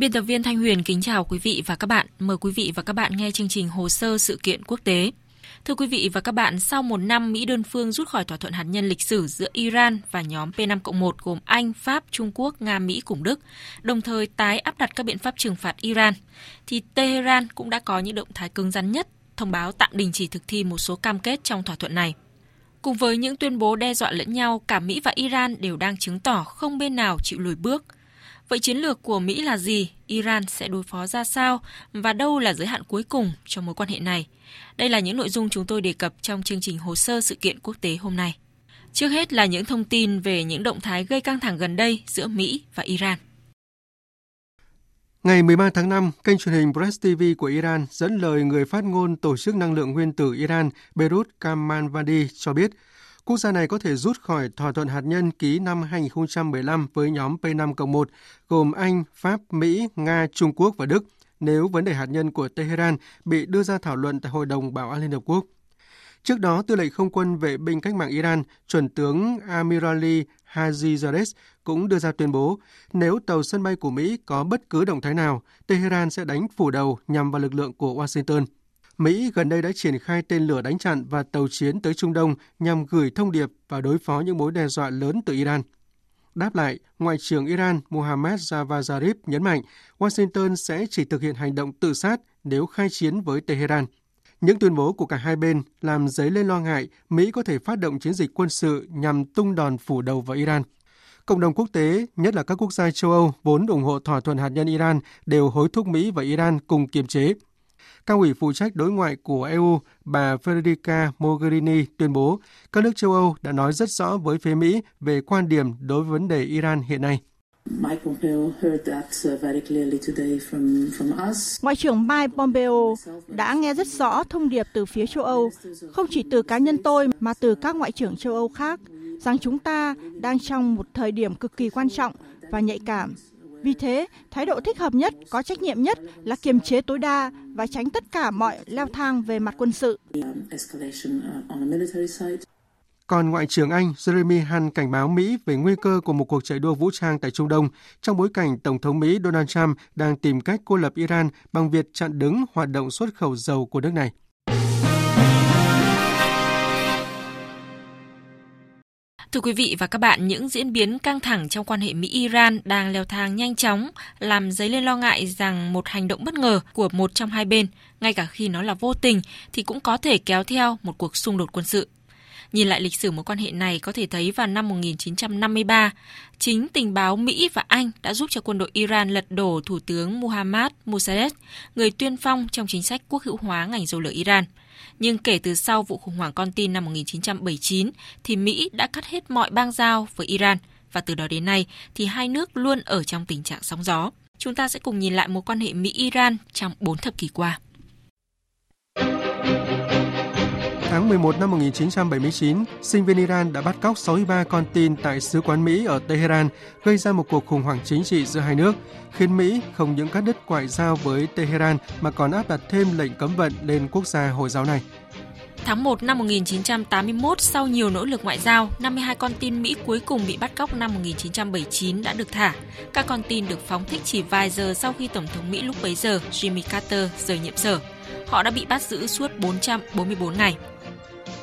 Biên tập viên Thanh Huyền kính chào quý vị và các bạn. Mời quý vị và các bạn nghe chương trình Hồ sơ sự kiện quốc tế. Thưa quý vị và các bạn, sau một năm Mỹ đơn phương rút khỏi thỏa thuận hạt nhân lịch sử giữa Iran và nhóm P5-1 gồm Anh, Pháp, Trung Quốc, Nga, Mỹ cùng Đức, đồng thời tái áp đặt các biện pháp trừng phạt Iran, thì Tehran cũng đã có những động thái cứng rắn nhất thông báo tạm đình chỉ thực thi một số cam kết trong thỏa thuận này. Cùng với những tuyên bố đe dọa lẫn nhau, cả Mỹ và Iran đều đang chứng tỏ không bên nào chịu lùi bước – Vậy chiến lược của Mỹ là gì? Iran sẽ đối phó ra sao? Và đâu là giới hạn cuối cùng cho mối quan hệ này? Đây là những nội dung chúng tôi đề cập trong chương trình hồ sơ sự kiện quốc tế hôm nay. Trước hết là những thông tin về những động thái gây căng thẳng gần đây giữa Mỹ và Iran. Ngày 13 tháng 5, kênh truyền hình Press TV của Iran dẫn lời người phát ngôn Tổ chức Năng lượng Nguyên tử Iran Beirut Kamalvandi cho biết – Quốc gia này có thể rút khỏi thỏa thuận hạt nhân ký năm 2015 với nhóm P5-1 gồm Anh, Pháp, Mỹ, Nga, Trung Quốc và Đức nếu vấn đề hạt nhân của Tehran bị đưa ra thảo luận tại Hội đồng Bảo an Liên Hợp Quốc. Trước đó, Tư lệnh Không quân vệ binh cách mạng Iran, chuẩn tướng Amirali Haji cũng đưa ra tuyên bố nếu tàu sân bay của Mỹ có bất cứ động thái nào, Tehran sẽ đánh phủ đầu nhằm vào lực lượng của Washington – Mỹ gần đây đã triển khai tên lửa đánh chặn và tàu chiến tới Trung Đông nhằm gửi thông điệp và đối phó những mối đe dọa lớn từ Iran. Đáp lại, Ngoại trưởng Iran Mohammad Javad Zarif nhấn mạnh Washington sẽ chỉ thực hiện hành động tự sát nếu khai chiến với Tehran. Những tuyên bố của cả hai bên làm dấy lên lo ngại Mỹ có thể phát động chiến dịch quân sự nhằm tung đòn phủ đầu vào Iran. Cộng đồng quốc tế, nhất là các quốc gia châu Âu vốn ủng hộ thỏa thuận hạt nhân Iran, đều hối thúc Mỹ và Iran cùng kiềm chế Cao ủy phụ trách đối ngoại của EU, bà Federica Mogherini tuyên bố các nước châu Âu đã nói rất rõ với phía Mỹ về quan điểm đối với vấn đề Iran hiện nay. Uh, Ngoại trưởng Mike Pompeo đã nghe rất rõ thông điệp từ phía châu Âu, không chỉ từ cá nhân tôi mà từ các ngoại trưởng châu Âu khác, rằng chúng ta đang trong một thời điểm cực kỳ quan trọng và nhạy cảm vì thế, thái độ thích hợp nhất, có trách nhiệm nhất là kiềm chế tối đa và tránh tất cả mọi leo thang về mặt quân sự. Còn Ngoại trưởng Anh Jeremy Hunt cảnh báo Mỹ về nguy cơ của một cuộc chạy đua vũ trang tại Trung Đông trong bối cảnh Tổng thống Mỹ Donald Trump đang tìm cách cô lập Iran bằng việc chặn đứng hoạt động xuất khẩu dầu của nước này. Thưa quý vị và các bạn, những diễn biến căng thẳng trong quan hệ Mỹ-Iran đang leo thang nhanh chóng, làm dấy lên lo ngại rằng một hành động bất ngờ của một trong hai bên, ngay cả khi nó là vô tình, thì cũng có thể kéo theo một cuộc xung đột quân sự. Nhìn lại lịch sử mối quan hệ này có thể thấy vào năm 1953, chính tình báo Mỹ và Anh đã giúp cho quân đội Iran lật đổ Thủ tướng Muhammad Mossadegh người tuyên phong trong chính sách quốc hữu hóa ngành dầu lửa Iran – nhưng kể từ sau vụ khủng hoảng con tin năm 1979 thì Mỹ đã cắt hết mọi bang giao với Iran và từ đó đến nay, thì hai nước luôn ở trong tình trạng sóng gió. Chúng ta sẽ cùng nhìn lại mối quan hệ Mỹ-Iran trong 4 thập kỷ qua. Tháng 11 năm 1979, sinh viên Iran đã bắt cóc 63 con tin tại sứ quán Mỹ ở Tehran, gây ra một cuộc khủng hoảng chính trị giữa hai nước, khiến Mỹ không những cắt đứt ngoại giao với Tehran mà còn áp đặt thêm lệnh cấm vận lên quốc gia Hồi giáo này. Tháng 1 năm 1981, sau nhiều nỗ lực ngoại giao, 52 con tin Mỹ cuối cùng bị bắt cóc năm 1979 đã được thả. Các con tin được phóng thích chỉ vài giờ sau khi Tổng thống Mỹ lúc bấy giờ Jimmy Carter rời nhiệm sở. Họ đã bị bắt giữ suốt 444 ngày.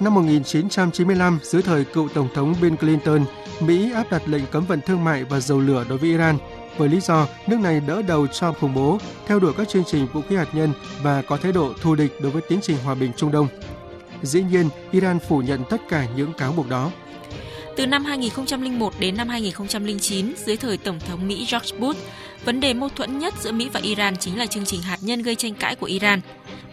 Năm 1995, dưới thời cựu Tổng thống Bill Clinton, Mỹ áp đặt lệnh cấm vận thương mại và dầu lửa đối với Iran với lý do nước này đỡ đầu cho khủng bố, theo đuổi các chương trình vũ khí hạt nhân và có thái độ thù địch đối với tiến trình hòa bình Trung Đông. Dĩ nhiên, Iran phủ nhận tất cả những cáo buộc đó. Từ năm 2001 đến năm 2009, dưới thời Tổng thống Mỹ George Bush, vấn đề mâu thuẫn nhất giữa Mỹ và Iran chính là chương trình hạt nhân gây tranh cãi của Iran.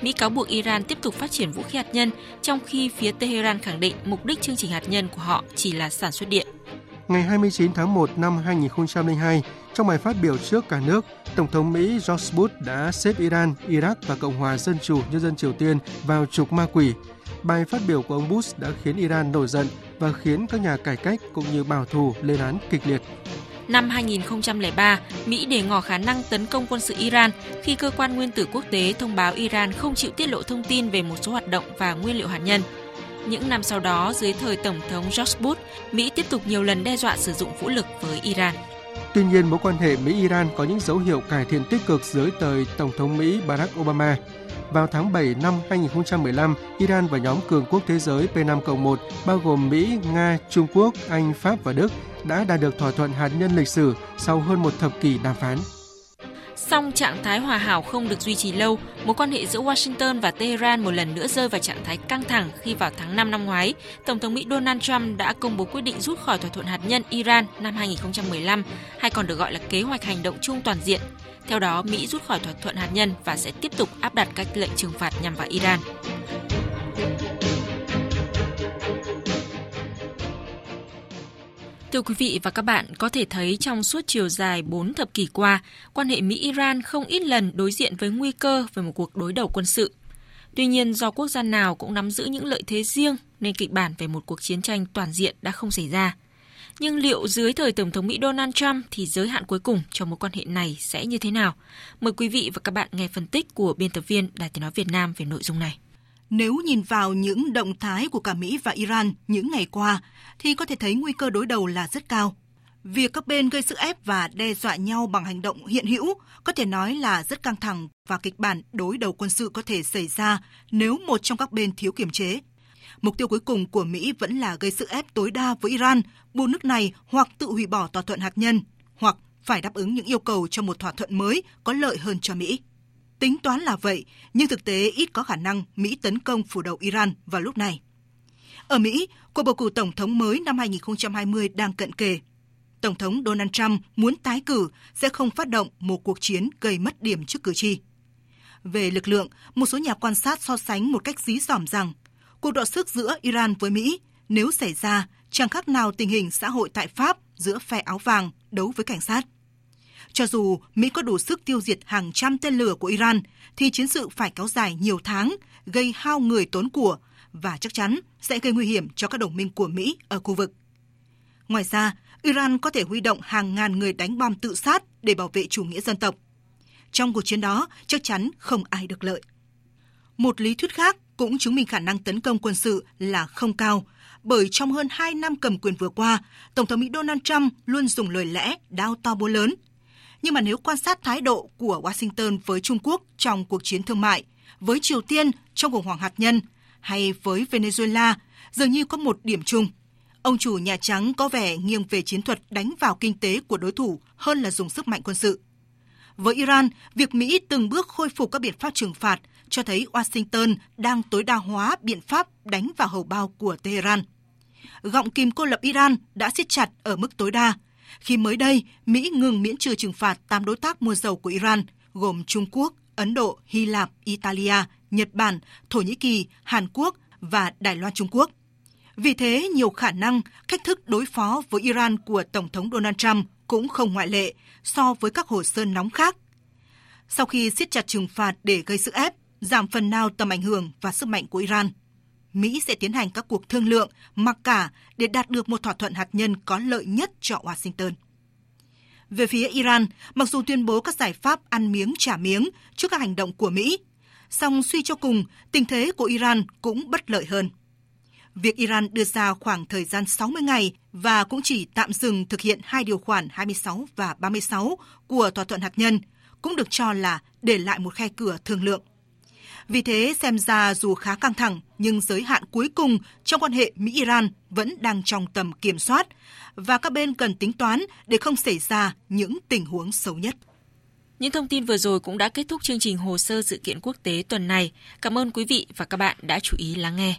Mỹ cáo buộc Iran tiếp tục phát triển vũ khí hạt nhân, trong khi phía Tehran khẳng định mục đích chương trình hạt nhân của họ chỉ là sản xuất điện. Ngày 29 tháng 1 năm 2002, Trong bài phát biểu trước cả nước, Tổng thống Mỹ George Bush đã xếp Iran, Iraq và Cộng hòa Dân chủ Nhân dân Triều Tiên vào trục ma quỷ. Bài phát biểu của ông Bush đã khiến Iran nổi giận và khiến các nhà cải cách cũng như bảo thủ lên án kịch liệt. Năm 2003, Mỹ để ngỏ khả năng tấn công quân sự Iran khi cơ quan nguyên tử quốc tế thông báo Iran không chịu tiết lộ thông tin về một số hoạt động và nguyên liệu hạt nhân. Những năm sau đó, dưới thời Tổng thống George Bush, Mỹ tiếp tục nhiều lần đe dọa sử dụng vũ lực với Iran. Tuy nhiên, mối quan hệ Mỹ-Iran có những dấu hiệu cải thiện tích cực dưới thời Tổng thống Mỹ Barack Obama. Vào tháng 7 năm 2015, Iran và nhóm cường quốc thế giới P5-1 bao gồm Mỹ, Nga, Trung Quốc, Anh, Pháp và Đức đã đạt được thỏa thuận hạt nhân lịch sử sau hơn một thập kỷ đàm phán. Song trạng thái hòa hảo không được duy trì lâu, mối quan hệ giữa Washington và Tehran một lần nữa rơi vào trạng thái căng thẳng khi vào tháng 5 năm ngoái, Tổng thống Mỹ Donald Trump đã công bố quyết định rút khỏi thỏa thuận hạt nhân Iran năm 2015, hay còn được gọi là kế hoạch hành động chung toàn diện. Theo đó, Mỹ rút khỏi thỏa thuận hạt nhân và sẽ tiếp tục áp đặt các lệnh trừng phạt nhằm vào Iran. Thưa quý vị và các bạn, có thể thấy trong suốt chiều dài 4 thập kỷ qua, quan hệ Mỹ-Iran không ít lần đối diện với nguy cơ về một cuộc đối đầu quân sự. Tuy nhiên, do quốc gia nào cũng nắm giữ những lợi thế riêng nên kịch bản về một cuộc chiến tranh toàn diện đã không xảy ra. Nhưng liệu dưới thời Tổng thống Mỹ Donald Trump thì giới hạn cuối cùng cho mối quan hệ này sẽ như thế nào? Mời quý vị và các bạn nghe phân tích của biên tập viên Đài Tiếng Nói Việt Nam về nội dung này. Nếu nhìn vào những động thái của cả Mỹ và Iran những ngày qua, thì có thể thấy nguy cơ đối đầu là rất cao. Việc các bên gây sức ép và đe dọa nhau bằng hành động hiện hữu có thể nói là rất căng thẳng và kịch bản đối đầu quân sự có thể xảy ra nếu một trong các bên thiếu kiểm chế. Mục tiêu cuối cùng của Mỹ vẫn là gây sức ép tối đa với Iran, buộc nước này hoặc tự hủy bỏ thỏa thuận hạt nhân, hoặc phải đáp ứng những yêu cầu cho một thỏa thuận mới có lợi hơn cho Mỹ. Tính toán là vậy, nhưng thực tế ít có khả năng Mỹ tấn công phủ đầu Iran vào lúc này. Ở Mỹ, cuộc bầu cử tổng thống mới năm 2020 đang cận kề. Tổng thống Donald Trump muốn tái cử sẽ không phát động một cuộc chiến gây mất điểm trước cử tri. Về lực lượng, một số nhà quan sát so sánh một cách dí dỏm rằng cuộc đọ sức giữa Iran với Mỹ nếu xảy ra chẳng khác nào tình hình xã hội tại Pháp giữa phe áo vàng đấu với cảnh sát. Cho dù Mỹ có đủ sức tiêu diệt hàng trăm tên lửa của Iran, thì chiến sự phải kéo dài nhiều tháng, gây hao người tốn của và chắc chắn sẽ gây nguy hiểm cho các đồng minh của Mỹ ở khu vực. Ngoài ra, Iran có thể huy động hàng ngàn người đánh bom tự sát để bảo vệ chủ nghĩa dân tộc. Trong cuộc chiến đó, chắc chắn không ai được lợi. Một lý thuyết khác cũng chứng minh khả năng tấn công quân sự là không cao, bởi trong hơn 2 năm cầm quyền vừa qua, Tổng thống Mỹ Donald Trump luôn dùng lời lẽ đao to búa lớn nhưng mà nếu quan sát thái độ của Washington với Trung Quốc trong cuộc chiến thương mại, với Triều Tiên trong khủng hoảng hạt nhân hay với Venezuela, dường như có một điểm chung. Ông chủ Nhà Trắng có vẻ nghiêng về chiến thuật đánh vào kinh tế của đối thủ hơn là dùng sức mạnh quân sự. Với Iran, việc Mỹ từng bước khôi phục các biện pháp trừng phạt cho thấy Washington đang tối đa hóa biện pháp đánh vào hầu bao của Tehran. Gọng kìm cô lập Iran đã siết chặt ở mức tối đa, khi mới đây Mỹ ngừng miễn trừ trừng phạt 8 đối tác mua dầu của Iran gồm Trung Quốc, Ấn Độ, Hy Lạp, Italia, Nhật Bản, Thổ Nhĩ Kỳ, Hàn Quốc và Đài Loan Trung Quốc. Vì thế, nhiều khả năng cách thức đối phó với Iran của Tổng thống Donald Trump cũng không ngoại lệ so với các hồ sơ nóng khác. Sau khi siết chặt trừng phạt để gây sức ép, giảm phần nào tầm ảnh hưởng và sức mạnh của Iran, Mỹ sẽ tiến hành các cuộc thương lượng, mặc cả để đạt được một thỏa thuận hạt nhân có lợi nhất cho Washington. Về phía Iran, mặc dù tuyên bố các giải pháp ăn miếng trả miếng trước các hành động của Mỹ, song suy cho cùng, tình thế của Iran cũng bất lợi hơn. Việc Iran đưa ra khoảng thời gian 60 ngày và cũng chỉ tạm dừng thực hiện hai điều khoản 26 và 36 của thỏa thuận hạt nhân cũng được cho là để lại một khe cửa thương lượng. Vì thế, xem ra dù khá căng thẳng, nhưng giới hạn cuối cùng trong quan hệ Mỹ-Iran vẫn đang trong tầm kiểm soát và các bên cần tính toán để không xảy ra những tình huống xấu nhất. Những thông tin vừa rồi cũng đã kết thúc chương trình hồ sơ sự kiện quốc tế tuần này. Cảm ơn quý vị và các bạn đã chú ý lắng nghe.